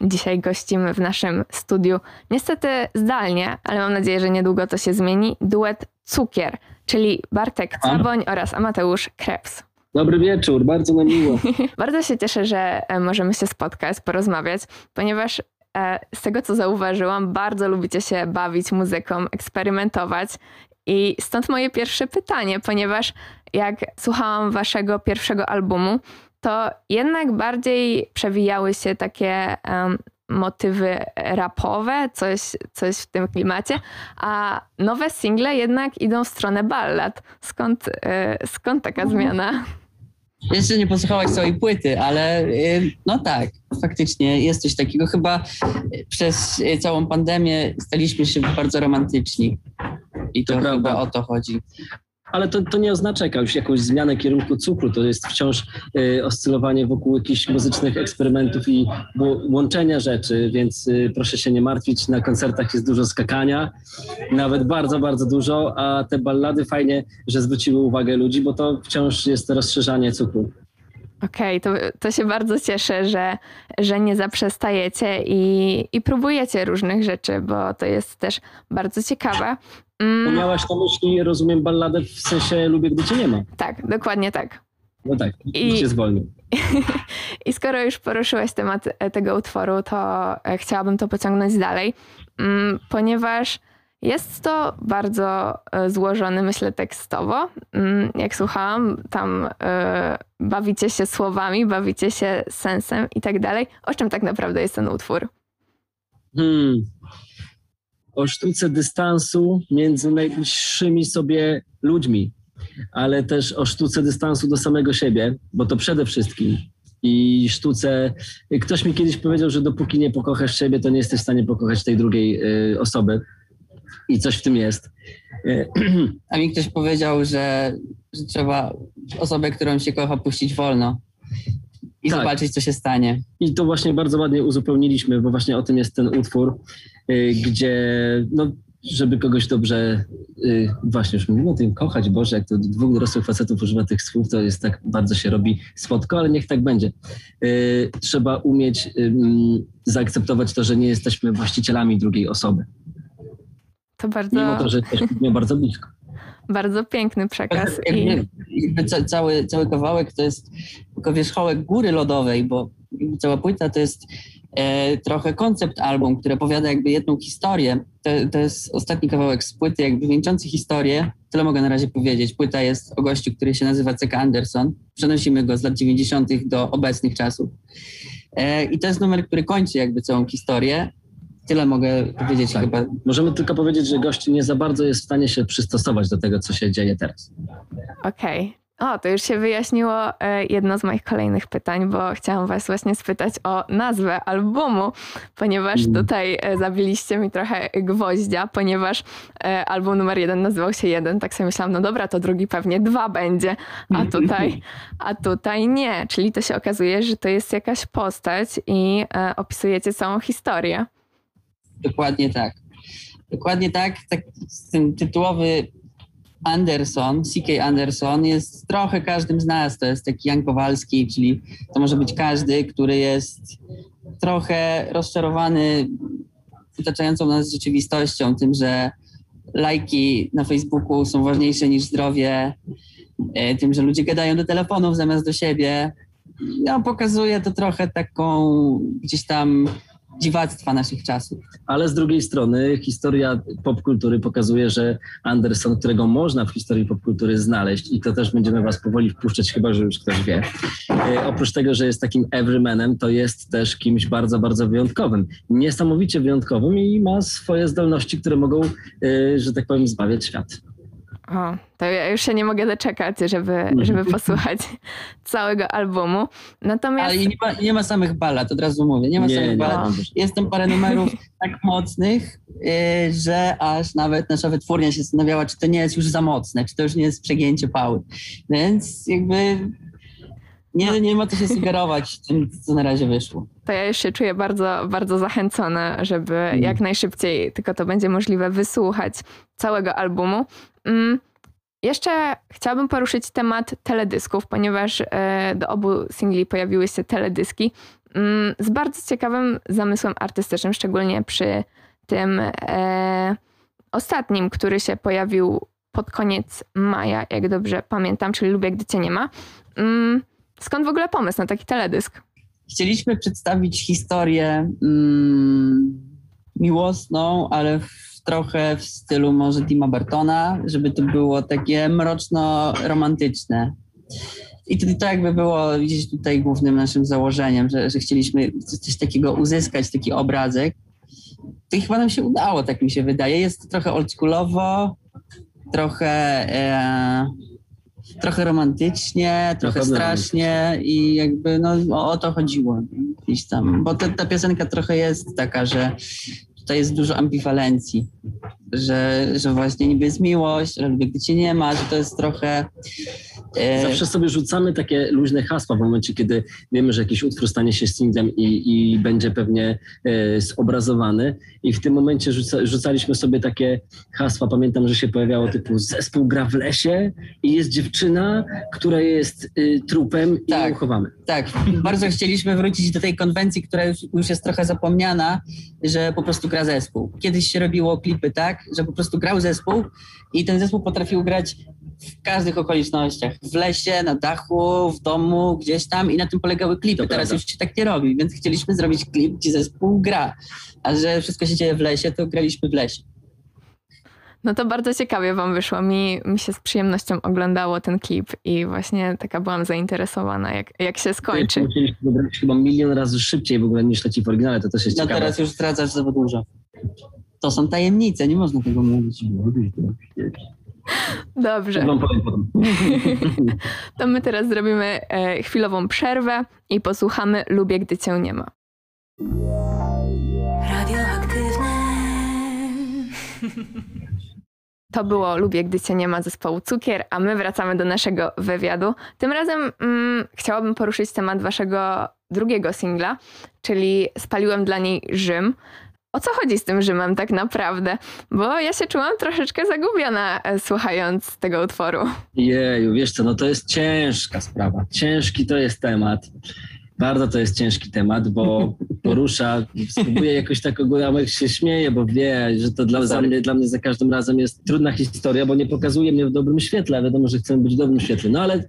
dzisiaj gościmy w naszym studiu. Niestety zdalnie, ale mam nadzieję, że niedługo to się zmieni. Duet Cukier, czyli Bartek Caboń oraz Amateusz Krebs. Dobry wieczór, bardzo nam miło. bardzo się cieszę, że e, możemy się spotkać, porozmawiać, ponieważ e, z tego co zauważyłam, bardzo lubicie się bawić muzyką, eksperymentować. I stąd moje pierwsze pytanie, ponieważ jak słuchałam waszego pierwszego albumu, to jednak bardziej przewijały się takie um, motywy rapowe, coś, coś w tym klimacie, a nowe single jednak idą w stronę ballad. Skąd, y, skąd taka mhm. zmiana? Jeszcze nie posłuchałaś całej płyty, ale y, no tak, faktycznie jest coś takiego. Chyba przez całą pandemię staliśmy się bardzo romantyczni. I to, to chyba o to chodzi ale to, to nie oznacza jakąś, jakąś zmianę kierunku cukru, to jest wciąż y, oscylowanie wokół jakichś muzycznych eksperymentów i łączenia rzeczy, więc y, proszę się nie martwić, na koncertach jest dużo skakania, nawet bardzo, bardzo dużo, a te ballady fajnie, że zwróciły uwagę ludzi, bo to wciąż jest rozszerzanie cukru. Okej, okay, to, to się bardzo cieszę, że, że nie zaprzestajecie i, i próbujecie różnych rzeczy, bo to jest też bardzo ciekawe. Mm. Miałaś na myśli, rozumiem, balladę w sensie lubię, gdy cię nie ma. Tak, dokładnie tak. No tak, I się zwolnił. I skoro już poruszyłeś temat e, tego utworu, to e, chciałabym to pociągnąć dalej, mm, ponieważ jest to bardzo e, złożony, myślę, tekstowo. Mm, jak słuchałam, tam bawicie się słowami, bawicie się sensem i tak dalej. O czym tak naprawdę jest ten utwór? Hmm o sztuce dystansu między najbliższymi sobie ludźmi, ale też o sztuce dystansu do samego siebie, bo to przede wszystkim. I sztuce. Ktoś mi kiedyś powiedział, że dopóki nie pokochasz siebie, to nie jesteś w stanie pokochać tej drugiej y, osoby. I coś w tym jest. A mi ktoś powiedział, że, że trzeba osobę, którą się kocha, puścić wolno i tak. zobaczyć, co się stanie. I to właśnie bardzo ładnie uzupełniliśmy, bo właśnie o tym jest ten utwór, y, gdzie no, żeby kogoś dobrze, y, właśnie już mówimy o tym kochać, Boże, jak to dwóch dorosłych facetów używa tych słów, to jest tak, bardzo się robi słodko, ale niech tak będzie. Y, trzeba umieć zaakceptować to, że nie jesteśmy właścicielami drugiej osoby. To bardzo... Mimo to, że jesteśmy bardzo blisko. Bardzo piękny przekaz. I... Cały, cały kawałek to jest tylko wierzchołek góry lodowej, bo cała płyta to jest e, trochę koncept album, który opowiada jakby jedną historię. To, to jest ostatni kawałek z płyty, jakby wieńczący historię. Tyle mogę na razie powiedzieć. Płyta jest o gościu, który się nazywa C.K. Anderson. Przenosimy go z lat 90. do obecnych czasów. E, I to jest numer, który kończy jakby całą historię. Tyle mogę powiedzieć tak. chyba. Możemy tylko powiedzieć, że gość nie za bardzo jest w stanie się przystosować do tego, co się dzieje teraz. Okej. Okay. O, to już się wyjaśniło e, jedno z moich kolejnych pytań, bo chciałam Was właśnie spytać o nazwę albumu, ponieważ mm. tutaj e, zabiliście mi trochę gwoździa, ponieważ e, album numer jeden nazywał się jeden. Tak sobie myślałam, no dobra, to drugi pewnie dwa będzie, a tutaj, a tutaj nie. Czyli to się okazuje, że to jest jakaś postać i opisujecie całą historię. Dokładnie tak. Dokładnie tak. tak ten tytułowy Anderson, C.K. Anderson jest trochę każdym z nas. To jest taki Jan Kowalski, czyli to może być każdy, który jest trochę rozczarowany otaczającą nas rzeczywistością, tym, że lajki na Facebooku są ważniejsze niż zdrowie, e, tym, że ludzie gadają do telefonów zamiast do siebie. No, pokazuje to trochę taką gdzieś tam dziwactwa naszych czasów. Ale z drugiej strony historia popkultury pokazuje, że Anderson, którego można w historii popkultury znaleźć i to też będziemy was powoli wpuszczać, chyba że już ktoś wie. E, oprócz tego, że jest takim everymanem, to jest też kimś bardzo, bardzo wyjątkowym. Niesamowicie wyjątkowym i ma swoje zdolności, które mogą, e, że tak powiem, zbawiać świat. O, to ja już się nie mogę doczekać, żeby, żeby posłuchać całego albumu. Natomiast... Ale nie ma, nie ma samych ballad, od razu mówię. Nie ma nie, samych. Jest tam parę numerów tak mocnych, yy, że aż nawet nasza wytwórnia się zastanawiała, czy to nie jest już za mocne, czy to już nie jest przegięcie pały. Więc jakby nie, nie ma co się sugerować tym, co na razie wyszło. To ja już się czuję bardzo, bardzo zachęcona, żeby mm. jak najszybciej, tylko to będzie możliwe, wysłuchać całego albumu. Mm. Jeszcze chciałabym poruszyć temat teledysków, ponieważ e, do obu singli pojawiły się teledyski. mm, z bardzo ciekawym zamysłem artystycznym, szczególnie przy tym e, ostatnim, który się pojawił pod koniec maja, jak dobrze pamiętam, czyli Lubię, gdy cię nie ma. Skąd w ogóle pomysł na taki teledysk? Chcieliśmy przedstawić historię mm, miłosną, ale w, trochę w stylu może Tima Bartona, żeby to było takie mroczno-romantyczne. I to, to jakby było gdzieś tutaj głównym naszym założeniem, że, że chcieliśmy coś takiego uzyskać, taki obrazek. To i chyba nam się udało, tak mi się wydaje. Jest trochę oldschoolowo, trochę, e, trochę romantycznie, trochę strasznie i jakby no, o, o to chodziło gdzieś tam. Bo ta, ta piosenka trochę jest taka, że tutaj jest dużo ambiwalencji, że, że właśnie niby jest miłość, ale gdy cię nie ma, że to jest trochę E, Zawsze sobie rzucamy takie luźne hasła w momencie, kiedy wiemy, że jakiś utwór stanie się singlem i, i będzie pewnie e, zobrazowany. I w tym momencie rzuca, rzucaliśmy sobie takie hasła. Pamiętam, że się pojawiało typu zespół gra w lesie i jest dziewczyna, która jest y, trupem i tak, ją chowamy. Tak, bardzo chcieliśmy wrócić do tej konwencji, która już, już jest trochę zapomniana, że po prostu gra zespół. Kiedyś się robiło klipy tak, że po prostu grał zespół i ten zespół potrafił grać w każdych okolicznościach. W lesie, na dachu, w domu, gdzieś tam i na tym polegały klipy. To Teraz prawda. już się tak nie robi, więc chcieliśmy zrobić klip, gdzie zespół gra. A że wszystko się dzieje w lesie, to graliśmy w lesie. No to bardzo ciekawie wam wyszło. Mi, mi się z przyjemnością oglądało ten klip i właśnie taka byłam zainteresowana, jak, jak się skończy. Musieliśmy wybrać chyba milion razy szybciej w ogóle niż leci w oryginale, to też jest no ciekawe. No teraz już zdradzasz za dużo. To są tajemnice, nie można tego mówić. Dobrze. To my teraz zrobimy e, chwilową przerwę i posłuchamy Lubię, gdy cię nie ma. Radioaktywne. To było Lubię, gdy cię nie ma zespołu Cukier, a my wracamy do naszego wywiadu. Tym razem mm, chciałabym poruszyć temat waszego drugiego singla, czyli Spaliłem dla niej Rzym o co chodzi z tym Rzymem tak naprawdę? Bo ja się czułam troszeczkę zagubiona e, słuchając tego utworu. Jeju, wiesz co, no to jest ciężka sprawa. Ciężki to jest temat. Bardzo to jest ciężki temat, bo porusza, spróbuję jakoś tak ogólnie się śmieje, bo wie, że to dla, mnie, dla mnie za każdym razem jest trudna historia, bo nie pokazuje mnie w dobrym świetle, a wiadomo, że chcę być w dobrym świetle. No ale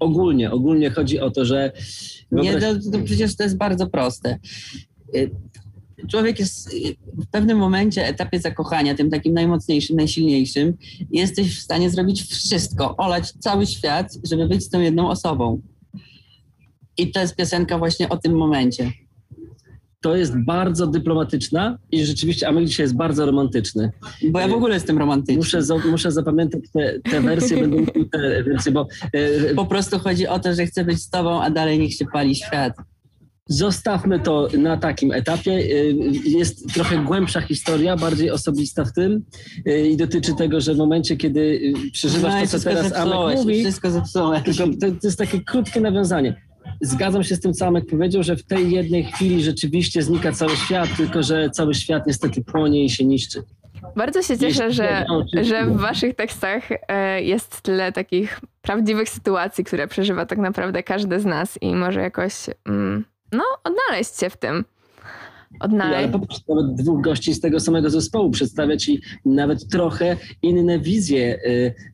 ogólnie, ogólnie chodzi o to, że... Wyobraź... Nie, to, to przecież to jest bardzo proste y, człowiek jest w pewnym momencie, etapie zakochania, tym takim najmocniejszym, najsilniejszym, jesteś w stanie zrobić wszystko, olać cały świat, żeby być z tą jedną osobą. I to jest piosenka właśnie o tym momencie. To jest bardzo dyplomatyczna i rzeczywiście Amelie dzisiaj jest bardzo romantyczny. Bo ja w ogóle jestem romantyczny. Muszę, muszę zapamiętać te, te wersje, będę mówił te wersje, bo... E, po prostu chodzi o to, że chcę być z tobą, a dalej niech się pali świat. Zostawmy to na takim etapie. Y, jest trochę głębsza historia, bardziej osobista w tym y, i dotyczy tego, że w momencie, kiedy y, przeżywasz no, to, co teraz Amek mówi, wszystko zepsułeś. Tylko to, to jest takie krótkie nawiązanie. Zgadzam się z tym, co Amek powiedział, że w tej jednej chwili rzeczywiście znika cały świat, tylko że cały świat niestety płonie i się niszczy. Bardzo się cieszę, że, że w waszych tekstach e, jest tyle takich prawdziwych sytuacji, które przeżywa tak naprawdę każdy z nas i może jakoś mm, no, odnaleźć się w tym. Odnaleźć. Ale popatrz, nawet dwóch gości z tego samego zespołu przedstawia ci nawet trochę inne wizje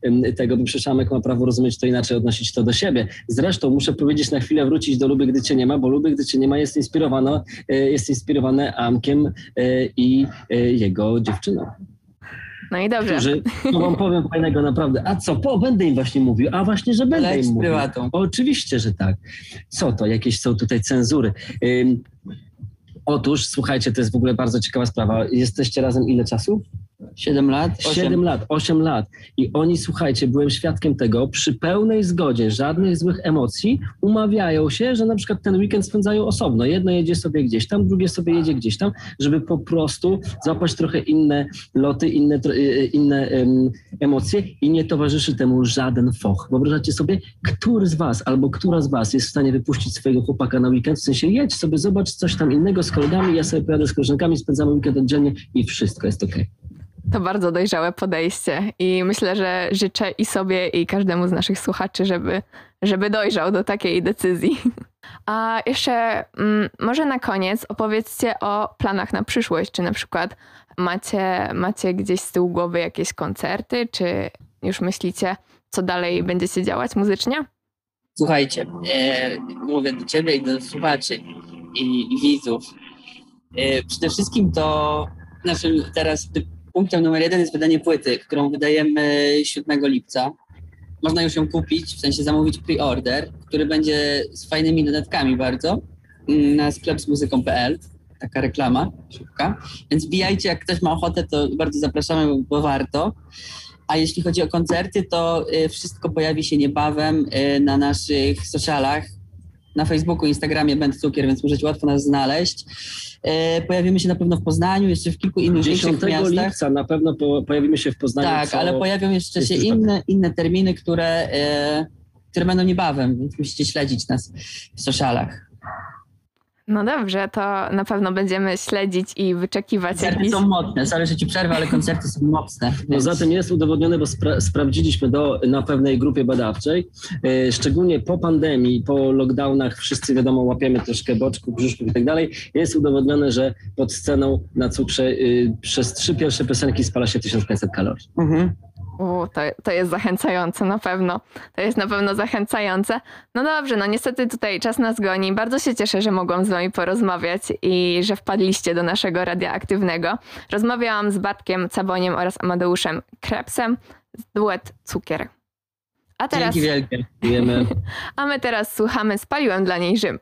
y, tego, bo Przeszamek ma prawo rozumieć to inaczej, odnosić to do siebie. Zresztą muszę powiedzieć na chwilę wrócić do Luby, gdy cię nie ma, bo Luby, gdy cię nie ma jest inspirowane, jest inspirowane Amkiem y, i y, jego dziewczyną. No i dobrze. Którzy, no wam powiem fajnego naprawdę. A co, po, będę im właśnie mówił. A właśnie, że będę Leć im mówił. Prywatą. Oczywiście, że tak. Co to? Jakieś są tutaj cenzury. Ym, otóż, słuchajcie, to jest w ogóle bardzo ciekawa sprawa. Jesteście razem ile czasu? Siedem lat? Siedem lat, osiem lat. I oni, słuchajcie, byłem świadkiem tego, przy pełnej zgodzie, żadnych złych emocji, umawiają się, że na przykład ten weekend spędzają osobno. Jedno jedzie sobie gdzieś tam, drugie sobie jedzie gdzieś tam, żeby po prostu złapać trochę inne loty, inne, y, y, inne emocje i nie towarzyszy temu żaden foch. Wyobrażacie sobie, który z was albo która z was jest w stanie wypuścić swojego chłopaka na weekend, w sensie jedź sobie, zobacz coś tam innego z kolegami, ja sobie pojadę z koleżankami, spędzamy weekend oddzielnie i wszystko jest okej. Okay. To bardzo dojrzałe podejście i myślę, że życzę i sobie, i każdemu z naszych słuchaczy, żeby, żeby dojrzał do takiej decyzji. A jeszcze mm, może na koniec opowiedzcie o planach na przyszłość. Czy na przykład macie, macie gdzieś z tyłu głowy jakieś koncerty, czy już myślicie, co dalej będziecie działać muzycznie? Słuchajcie, e, mówię do ciebie i do słuchaczy i, i widzów. E, przede wszystkim to naszym teraz punktem numer jeden jest wydanie płyty, którą wydajemy 7 lipca. Można już ją kupić, w sensie zamówić pre-order, który będzie z fajnymi dodatkami bardzo mm, na sklep z muzyką.pl. Taka reklama szybka. Więc bijajcie, jak ktoś ma ochotę, to bardzo zapraszamy, bo warto. A jeśli chodzi o koncerty, to y, wszystko pojawi się niebawem y, na naszych socialach. Na Facebooku, Instagramie Band Cukier, więc możecie łatwo nas znaleźć. Y, pojawimy się na pewno w Poznaniu, jeszcze w kilku innych 10 większych miastach. lipca na pewno po, pojawimy się w Poznaniu. Tak, co- ale pojawią jeszcze się inne, inne terminy, które, które będą niebawem, więc musicie śledzić nas w socialach. No dobrze, to na pewno będziemy śledzić i wyczekiwać Koncerty jakichś... są mocne, sorry, że ci przerwę, ale koncerty są mocne. No zatem jest udowodnione, bo spra- sprawdziliśmy do, na pewnej grupie badawczej, e, szczególnie po pandemii, po lockdownach, wszyscy wiadomo, łapiemy troszkę boczków, brzuszków i tak dalej, jest udowodnione, że pod sceną na cukrze y, przez trzy pierwsze piosenki spala się 1500 kalorii. Mhm. U, to, to jest zachęcające na pewno. To jest na pewno zachęcające. No dobrze, no niestety tutaj czas nas goni. Bardzo się cieszę, że mogłam z wami porozmawiać i że wpadliście do naszego radia aktywnego. Rozmawiałam z Bartkiem Caboniem oraz Amadeuszem Krepsem z duet Cukier. A teraz, Dzięki wielkie. A my teraz słuchamy Spaliłem dla niej Rzym.